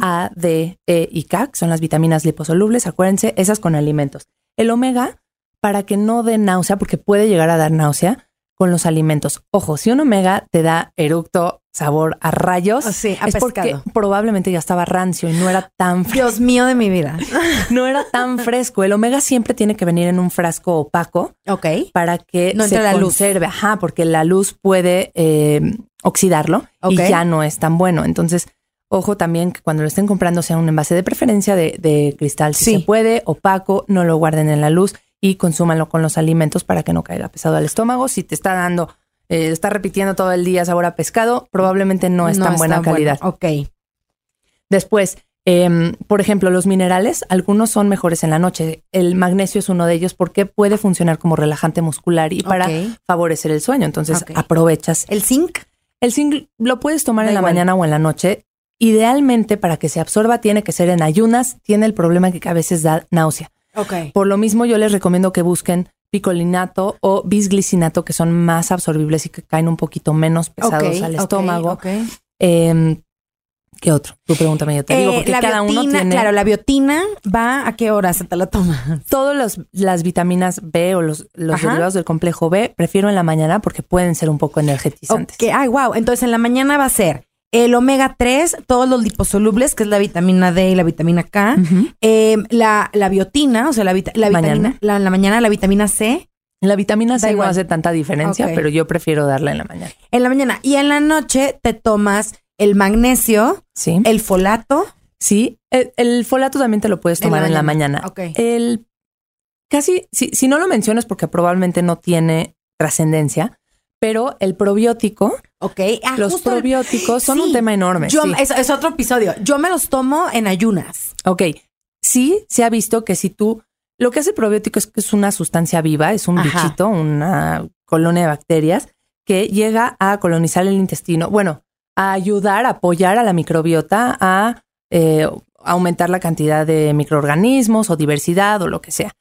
Speaker 3: A, D, E y K, que son las vitaminas liposolubles, acuérdense, esas con alimentos. El omega, para que no dé náusea, porque puede llegar a dar náusea con los alimentos. Ojo, si un omega te da eructo, sabor a rayos,
Speaker 2: Oh, sí, a
Speaker 3: es porque probablemente ya estaba rancio y no era tan fresco.
Speaker 2: Dios mío de mi vida.
Speaker 3: No era tan fresco. El omega siempre tiene que venir en un frasco opaco
Speaker 2: Ok.
Speaker 3: para que
Speaker 2: No
Speaker 3: se
Speaker 2: la luz.
Speaker 3: conserve. Ajá, porque la luz puede eh, oxidarlo y
Speaker 2: Ok.
Speaker 3: ya no es tan bueno. Entonces, ojo también que cuando lo estén comprando sea un envase de preferencia de, de cristal, si
Speaker 2: Sí.
Speaker 3: se puede, opaco, no lo guarden en la luz y consúmanlo con los alimentos para que no caiga pesado al estómago. Si te está dando, eh, está repitiendo todo el día sabor a pescado, probablemente no es tan buena calidad.
Speaker 2: bueno. Ok.
Speaker 3: Después, em, por ejemplo, los minerales, algunos son mejores en la noche. El magnesio es uno de ellos porque puede funcionar como relajante muscular y para favorecer el sueño. Entonces, aprovechas.
Speaker 2: ¿El zinc?
Speaker 3: El zinc lo puedes tomar
Speaker 2: Da
Speaker 3: en la mañana o en la noche. Idealmente, para que se absorba, tiene que ser en ayunas. Tiene el problema que a veces da náusea. Por lo mismo, yo les recomiendo que busquen picolinato o bisglicinato, que son más absorbibles y que caen un poquito menos pesados al estómago.
Speaker 2: Ok.
Speaker 3: Em, ¿Qué otro? Tú pregúntame, yo te digo,
Speaker 2: Eh,
Speaker 3: porque
Speaker 2: la
Speaker 3: cada uno tiene...
Speaker 2: Claro, la biotina va a qué hora se te la toma.
Speaker 3: Todas las, las vitaminas B o los, los
Speaker 2: Ajá.
Speaker 3: derivados del complejo B prefiero en la mañana porque pueden ser un poco energizantes.
Speaker 2: Ok, ay, wow. Entonces en la mañana va a ser el omega 3, todos los liposolubles, que es la vitamina D y la vitamina K, eh, la, la biotina, o sea, la, vita- la vitamina,
Speaker 3: Mañana.
Speaker 2: la, en la mañana la vitamina C,
Speaker 3: La vitamina C no
Speaker 2: igual.
Speaker 3: hace tanta diferencia, pero yo prefiero darla en la mañana.
Speaker 2: en la mañana. Y en la noche te tomas el magnesio,
Speaker 3: Sí.
Speaker 2: el folato.
Speaker 3: sí. El, el folato también te lo puedes
Speaker 2: En
Speaker 3: tomar en la
Speaker 2: mañana.
Speaker 3: mañana.
Speaker 2: Ok.
Speaker 3: El casi, si, si no lo mencionas porque probablemente no tiene trascendencia, pero el probiótico,
Speaker 2: Ok. Ah,
Speaker 3: los probióticos son
Speaker 2: Sí.
Speaker 3: un tema enorme.
Speaker 2: Yo,
Speaker 3: sí.
Speaker 2: es, es otro episodio. Yo me los tomo en ayunas.
Speaker 3: Ok, sí se ha visto que si tú, lo que hace el probiótico es que es una sustancia viva, es un
Speaker 2: Ajá.
Speaker 3: bichito, una colonia de bacterias que llega a colonizar el intestino, bueno, a ayudar, a apoyar a la microbiota a eh, aumentar la cantidad de microorganismos o diversidad o lo que sea.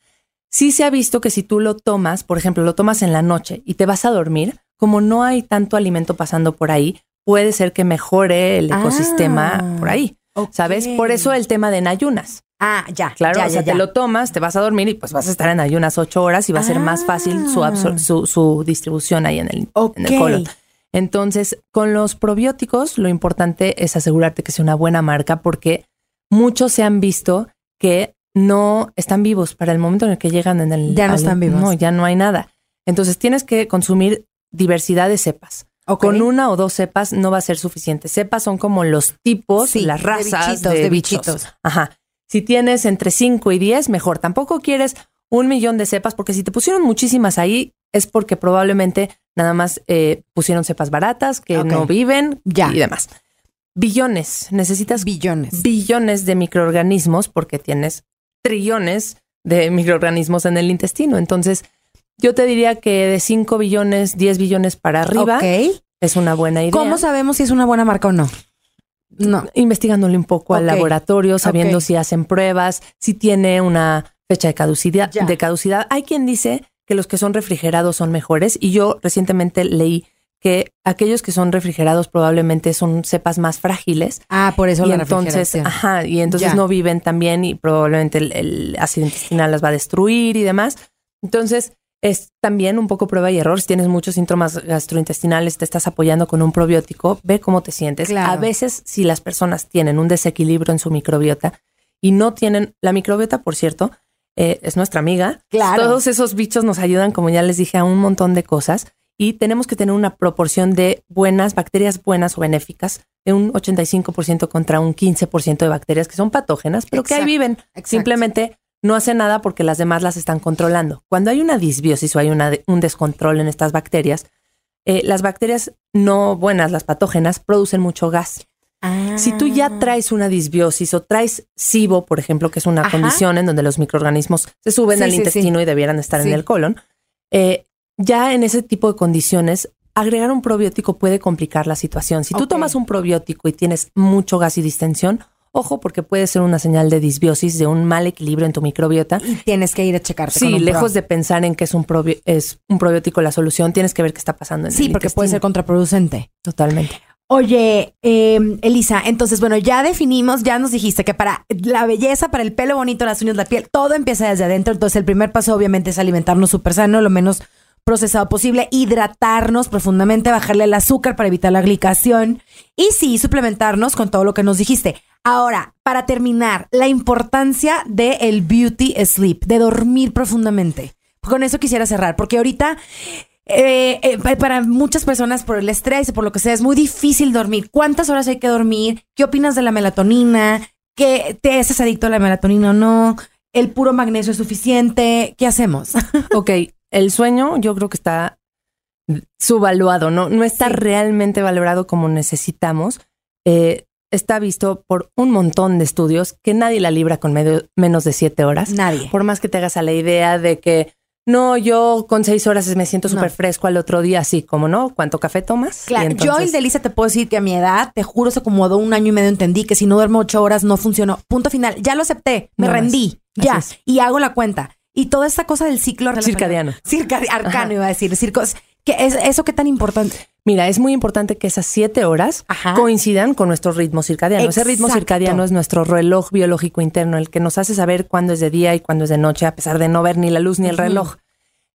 Speaker 3: Sí se ha visto que si tú lo tomas, por ejemplo, lo tomas en la noche y te vas a dormir, como no hay tanto alimento pasando por ahí, puede ser que mejore el
Speaker 2: Ah.
Speaker 3: ecosistema por ahí. ¿Sabes? Por eso el tema de en ayunas.
Speaker 2: Ah, ya.
Speaker 3: Claro,
Speaker 2: ya,
Speaker 3: o sea,
Speaker 2: ya, ya.
Speaker 3: te lo tomas, te vas a dormir y pues vas a estar en ayunas ocho horas y va a ser más fácil su,
Speaker 2: Ah.
Speaker 3: su, su distribución ahí en el,
Speaker 2: Ok.
Speaker 3: en el colon. Entonces, con los probióticos, lo importante es asegurarte que sea una buena marca porque muchos se han visto que no están vivos para el momento en el que llegan en el...
Speaker 2: Ya no están vivos.
Speaker 3: No, ya no hay nada. Entonces, tienes que consumir diversidad de cepas.
Speaker 2: Ok.
Speaker 3: Con una o dos cepas no va a ser suficiente. Cepas son como los tipos,
Speaker 2: Sí,
Speaker 3: las
Speaker 2: de
Speaker 3: razas
Speaker 2: bichitos,
Speaker 3: de,
Speaker 2: de
Speaker 3: bichos.
Speaker 2: bichitos.
Speaker 3: Ajá. Si tienes entre 5 y 10, mejor. Tampoco quieres un millón de cepas, porque si te pusieron muchísimas ahí, es porque probablemente nada más eh, pusieron cepas baratas que no viven
Speaker 2: Ya.
Speaker 3: y demás. Billones. Necesitas
Speaker 2: billones.
Speaker 3: billones de microorganismos porque tienes trillones de microorganismos en el intestino. Entonces, yo te diría que de 5 billones, 10 billones para arriba es una buena idea.
Speaker 2: ¿Cómo sabemos si es una buena marca o no?
Speaker 3: no. investigándole un poco al laboratorio, sabiendo si hacen pruebas, si tiene una fecha de caducidad, de caducidad. Hay quien dice que los que son refrigerados son mejores y yo recientemente leí que aquellos que son refrigerados probablemente son cepas más frágiles.
Speaker 2: Ah, por eso
Speaker 3: y entonces, ajá, y entonces no viven tan bien y probablemente el, ácido intestinal las va a destruir y demás. Entonces, es también un poco prueba y error. Si tienes muchos síntomas gastrointestinales, te estás apoyando con un probiótico, ve cómo te sientes. A veces, si las personas tienen un desequilibrio en su microbiota y no tienen la microbiota, por cierto, eh, es nuestra amiga.
Speaker 2: Claro.
Speaker 3: Todos esos bichos nos ayudan, como ya les dije, a un montón de cosas y tenemos que tener una proporción de buenas, bacterias buenas o benéficas, de un 85% contra un 15% de bacterias que son patógenas, pero que ahí viven. Simplemente no hacen nada porque las demás las están controlando. Cuando hay una disbiosis o hay una, un descontrol en estas bacterias, eh, las bacterias no buenas, las patógenas, producen mucho gas. Si tú ya ah. traes una disbiosis o traes SIBO, por ejemplo, que es una condición en donde los microorganismos se suben al intestino y debieran estar en el colon, eh, ya en ese tipo de condiciones, agregar un probiótico puede complicar la situación. Si tú tomas un probiótico y tienes mucho gas y distensión, ojo, porque puede ser una señal de disbiosis, de un mal equilibrio en tu microbiota.
Speaker 2: Y tienes que ir a checarte.
Speaker 3: Sí, lejos de pensar en que es un, es un probiótico la solución, tienes que ver qué está pasando en
Speaker 2: sí, porque puede ser contraproducente.
Speaker 3: Totalmente.
Speaker 2: Oye, em, Elisa, entonces, bueno, ya definimos, ya nos dijiste que para la belleza, para el pelo bonito, las uñas, la piel, todo empieza desde adentro. Entonces, el primer paso, obviamente, es alimentarnos súper sano, lo menos procesado posible, hidratarnos profundamente, bajarle el azúcar para evitar la glicación y sí, suplementarnos con todo lo que nos dijiste. Ahora, para terminar, la importancia del el beauty sleep, de dormir profundamente. Con eso quisiera cerrar, porque ahorita eh, eh, para muchas personas por el estrés y por lo que sea es muy difícil dormir. ¿Cuántas horas hay que dormir? ¿Qué opinas de la melatonina? ¿Qué te haces adicto a la melatonina o no? ¿El puro magnesio es suficiente? ¿Qué hacemos?
Speaker 3: ok, el sueño yo creo que está subvaluado, ¿no? No está realmente valorado como necesitamos. Eh, está visto por un montón de estudios que nadie la libra con menos de siete horas.
Speaker 2: Nadie.
Speaker 3: Por más que te hagas a la idea de que no, yo con seis horas me siento súper fresco al otro día, así como no, ¿cuánto café tomas?
Speaker 2: Claro, yo y Delisa te puedo decir que a mi edad, te juro, se acomodó un año y medio, entendí que si no duermo ocho horas no funcionó. Punto final, ya lo acepté, me rendí, ya, y hago la cuenta. Y toda esta cosa del ciclo
Speaker 3: circadiano.
Speaker 2: Circadiano, arcano iba a decir, circos. ¿Qué es eso qué tan importante?
Speaker 3: Mira, es muy importante que esas siete horas coincidan con nuestro ritmo circadiano. Ese ritmo circadiano es nuestro reloj biológico interno, el que nos hace saber cuándo es de día y cuándo es de noche, a pesar de no ver ni la luz ni el reloj.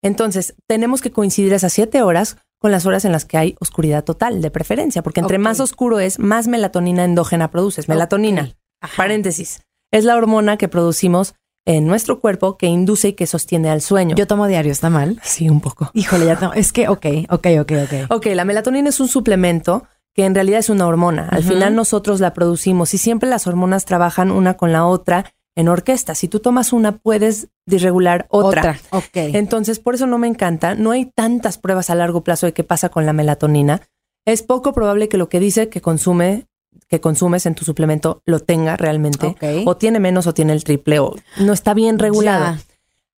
Speaker 3: Entonces, tenemos que coincidir esas siete horas con las horas en las que hay oscuridad total, de preferencia, porque entre más oscuro es, más melatonina endógena produces. Melatonina, paréntesis, es la hormona que producimos en nuestro cuerpo que induce y que sostiene al sueño.
Speaker 2: Yo tomo diario, ¿está mal?
Speaker 3: Sí, un poco.
Speaker 2: Híjole, ya tomo. Es que, ok, ok, ok, ok.
Speaker 3: Ok, la melatonina es un suplemento que en realidad es una hormona. Al final nosotros la producimos y siempre las hormonas trabajan una con la otra en orquesta. Si tú tomas una, puedes disregular otra.
Speaker 2: Otra, ok.
Speaker 3: Entonces, por eso no me encanta. No hay tantas pruebas a largo plazo de qué pasa con la melatonina. Es poco probable que lo que dice que consume que consumes en tu suplemento lo tenga realmente, o tiene menos o tiene el triple, o no está bien regulado.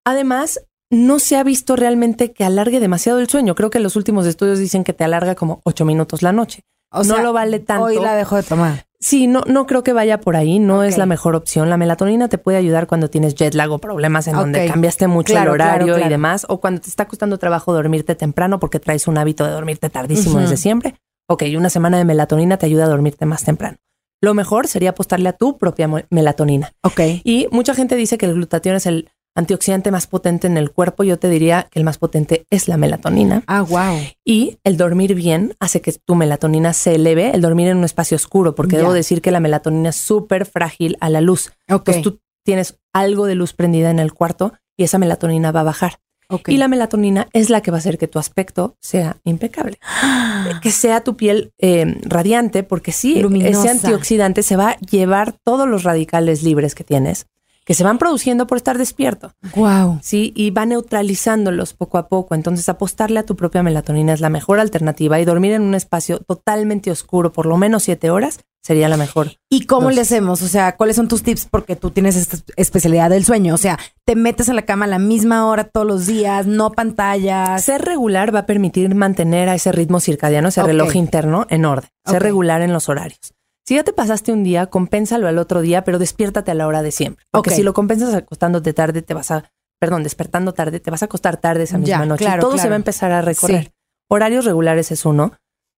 Speaker 3: Además, no se ha visto realmente que alargue demasiado el sueño. Creo que los últimos estudios dicen que te alarga como ocho minutos la noche. O no lo vale tanto.
Speaker 2: Hoy la dejo de tomar.
Speaker 3: Sí, no, no creo que vaya por ahí, no es la mejor opción. La melatonina te puede ayudar cuando tienes jet lag o problemas en donde cambiaste mucho el horario y demás, o cuando te está costando trabajo dormirte temprano porque traes un hábito de dormirte tardísimo desde siempre. Ok, una semana de melatonina te ayuda a dormirte más temprano. Lo mejor sería apostarle a tu propia melatonina.
Speaker 2: Ok.
Speaker 3: Y mucha gente dice que el glutatión es el antioxidante más potente en el cuerpo. Yo te diría que el más potente es la melatonina.
Speaker 2: Ah, wow.
Speaker 3: Y el dormir bien hace que tu melatonina se eleve, el dormir en un espacio oscuro, porque debo decir que la melatonina es súper frágil a la luz.
Speaker 2: Ok.
Speaker 3: tú tienes algo de luz prendida en el cuarto y esa melatonina va a bajar. Y la melatonina es la que va a hacer que tu aspecto sea impecable. que sea tu piel eh, radiante, porque sí, ese antioxidante se va a llevar todos los radicales libres que tienes que se van produciendo por estar despierto.
Speaker 2: Wow.
Speaker 3: Sí, y va neutralizándolos poco a poco. Entonces, apostarle a tu propia melatonina es la mejor alternativa y dormir en un espacio totalmente oscuro por lo menos siete horas sería la mejor.
Speaker 2: ¿Y cómo le hacemos? O sea, ¿cuáles son tus tips? Porque tú tienes esta especialidad del sueño. O sea, te metes a la cama a la misma hora todos los días, no pantallas.
Speaker 3: Ser regular va a permitir mantener a ese ritmo circadiano, ese reloj interno en orden. Ser regular en los horarios. Si ya te pasaste un día, compénsalo al otro día, pero despiértate a la hora de siempre. Porque si lo compensas acostándote tarde, te vas a, perdón, despertando tarde, te vas a acostar tarde esa misma
Speaker 2: Ya,
Speaker 3: noche.
Speaker 2: claro,
Speaker 3: todo se va a empezar a recorrer.
Speaker 2: Sí.
Speaker 3: Horarios regulares es uno.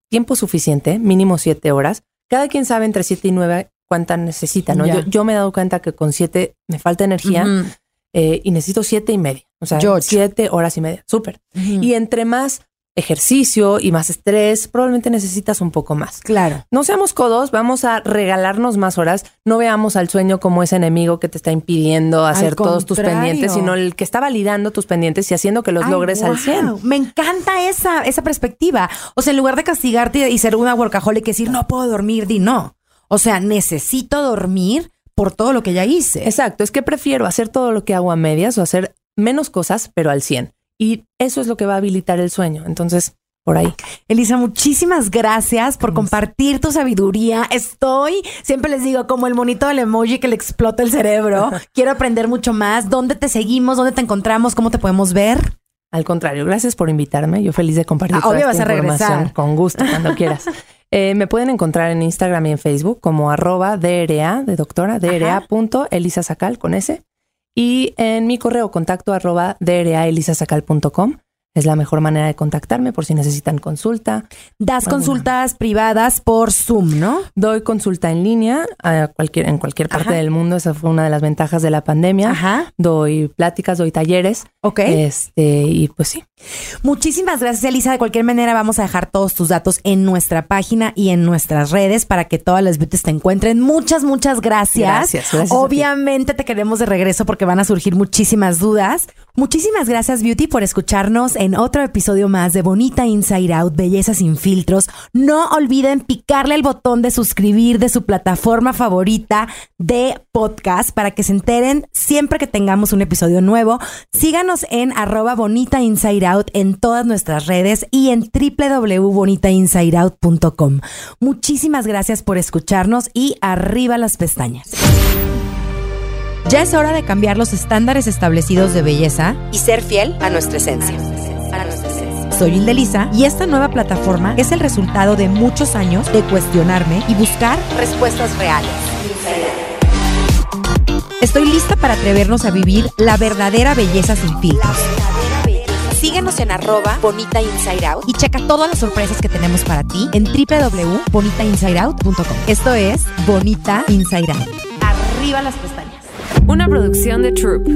Speaker 3: Tiempo suficiente, mínimo siete horas. Cada quien sabe entre siete y nueve cuánta necesita, ¿no? Yo, yo me he dado cuenta que con siete me falta energía eh, y necesito siete y media. O sea,
Speaker 2: Yo ocho.
Speaker 3: siete horas y media. Súper. Y entre más ejercicio y más estrés, probablemente necesitas un poco más.
Speaker 2: Claro.
Speaker 3: No seamos codos, vamos a regalarnos más horas. No veamos al sueño como ese enemigo que te está impidiendo hacer todos tus pendientes, sino el que está validando tus pendientes y haciendo que los
Speaker 2: Ay,
Speaker 3: logres al
Speaker 2: wow.
Speaker 3: 100.
Speaker 2: Me encanta esa, esa perspectiva. O sea, en lugar de castigarte y ser una workaholic y decir, no puedo dormir, di no. O sea, necesito dormir por todo lo que ya hice.
Speaker 3: Exacto, es que prefiero hacer todo lo que hago a medias o hacer menos cosas, pero al 100. Y eso es lo que va a habilitar el sueño. Entonces, por ahí.
Speaker 2: Elisa, muchísimas gracias por compartir tu sabiduría. Estoy, siempre les digo, como el monito del emoji que le explota el cerebro. Quiero aprender mucho más. ¿Dónde te seguimos? ¿Dónde te encontramos? ¿Cómo te podemos ver?
Speaker 3: Al contrario, gracias por invitarme. Yo feliz de compartir
Speaker 2: Ah,
Speaker 3: toda
Speaker 2: obvio
Speaker 3: esta
Speaker 2: vas a
Speaker 3: información
Speaker 2: regresar.
Speaker 3: con gusto cuando quieras. Eh, me pueden encontrar en Instagram y en Facebook como arroba DRA de doctora, DRA Elisa Sacal con S. Y en mi correo contacto arroba. Es la mejor manera de contactarme por si necesitan consulta.
Speaker 2: Das consultas privadas por Zoom, ¿no?
Speaker 3: Doy consulta en línea a cualquier, en cualquier parte
Speaker 2: Ajá.
Speaker 3: del mundo. Esa fue una de las ventajas de la pandemia.
Speaker 2: Ajá.
Speaker 3: Doy pláticas, doy talleres.
Speaker 2: Ok.
Speaker 3: Este, y pues sí.
Speaker 2: Muchísimas gracias, Elisa. De cualquier manera, vamos a dejar todos tus datos en nuestra página y en nuestras redes para que todas las beauties te encuentren. Muchas, muchas gracias.
Speaker 3: Gracias, gracias.
Speaker 2: Obviamente te queremos de regreso porque van a surgir muchísimas dudas. Muchísimas gracias, Beauty, por escucharnos en otro episodio más de Bonita Inside Out, Belleza sin filtros. No olviden picarle el botón de suscribir de su plataforma favorita de podcast para que se enteren siempre que tengamos un episodio nuevo. Síganos en arroba Bonita Inside Out en todas nuestras redes y en www.bonitainsideout.com. Muchísimas gracias por escucharnos y arriba las pestañas. Ya es hora de cambiar los estándares establecidos de belleza y ser fiel a nuestra esencia. Soy Indelisa y esta nueva plataforma es el resultado de muchos años de cuestionarme y buscar respuestas reales. Estoy lista para atrevernos a vivir la verdadera belleza sin filtros. Síguenos en arroba Bonita Inside Out y checa todas las sorpresas que tenemos para ti en www.bonitainsideout.com. Esto es Bonita Inside Out. Arriba las pestañas.
Speaker 1: Una producción de Troop.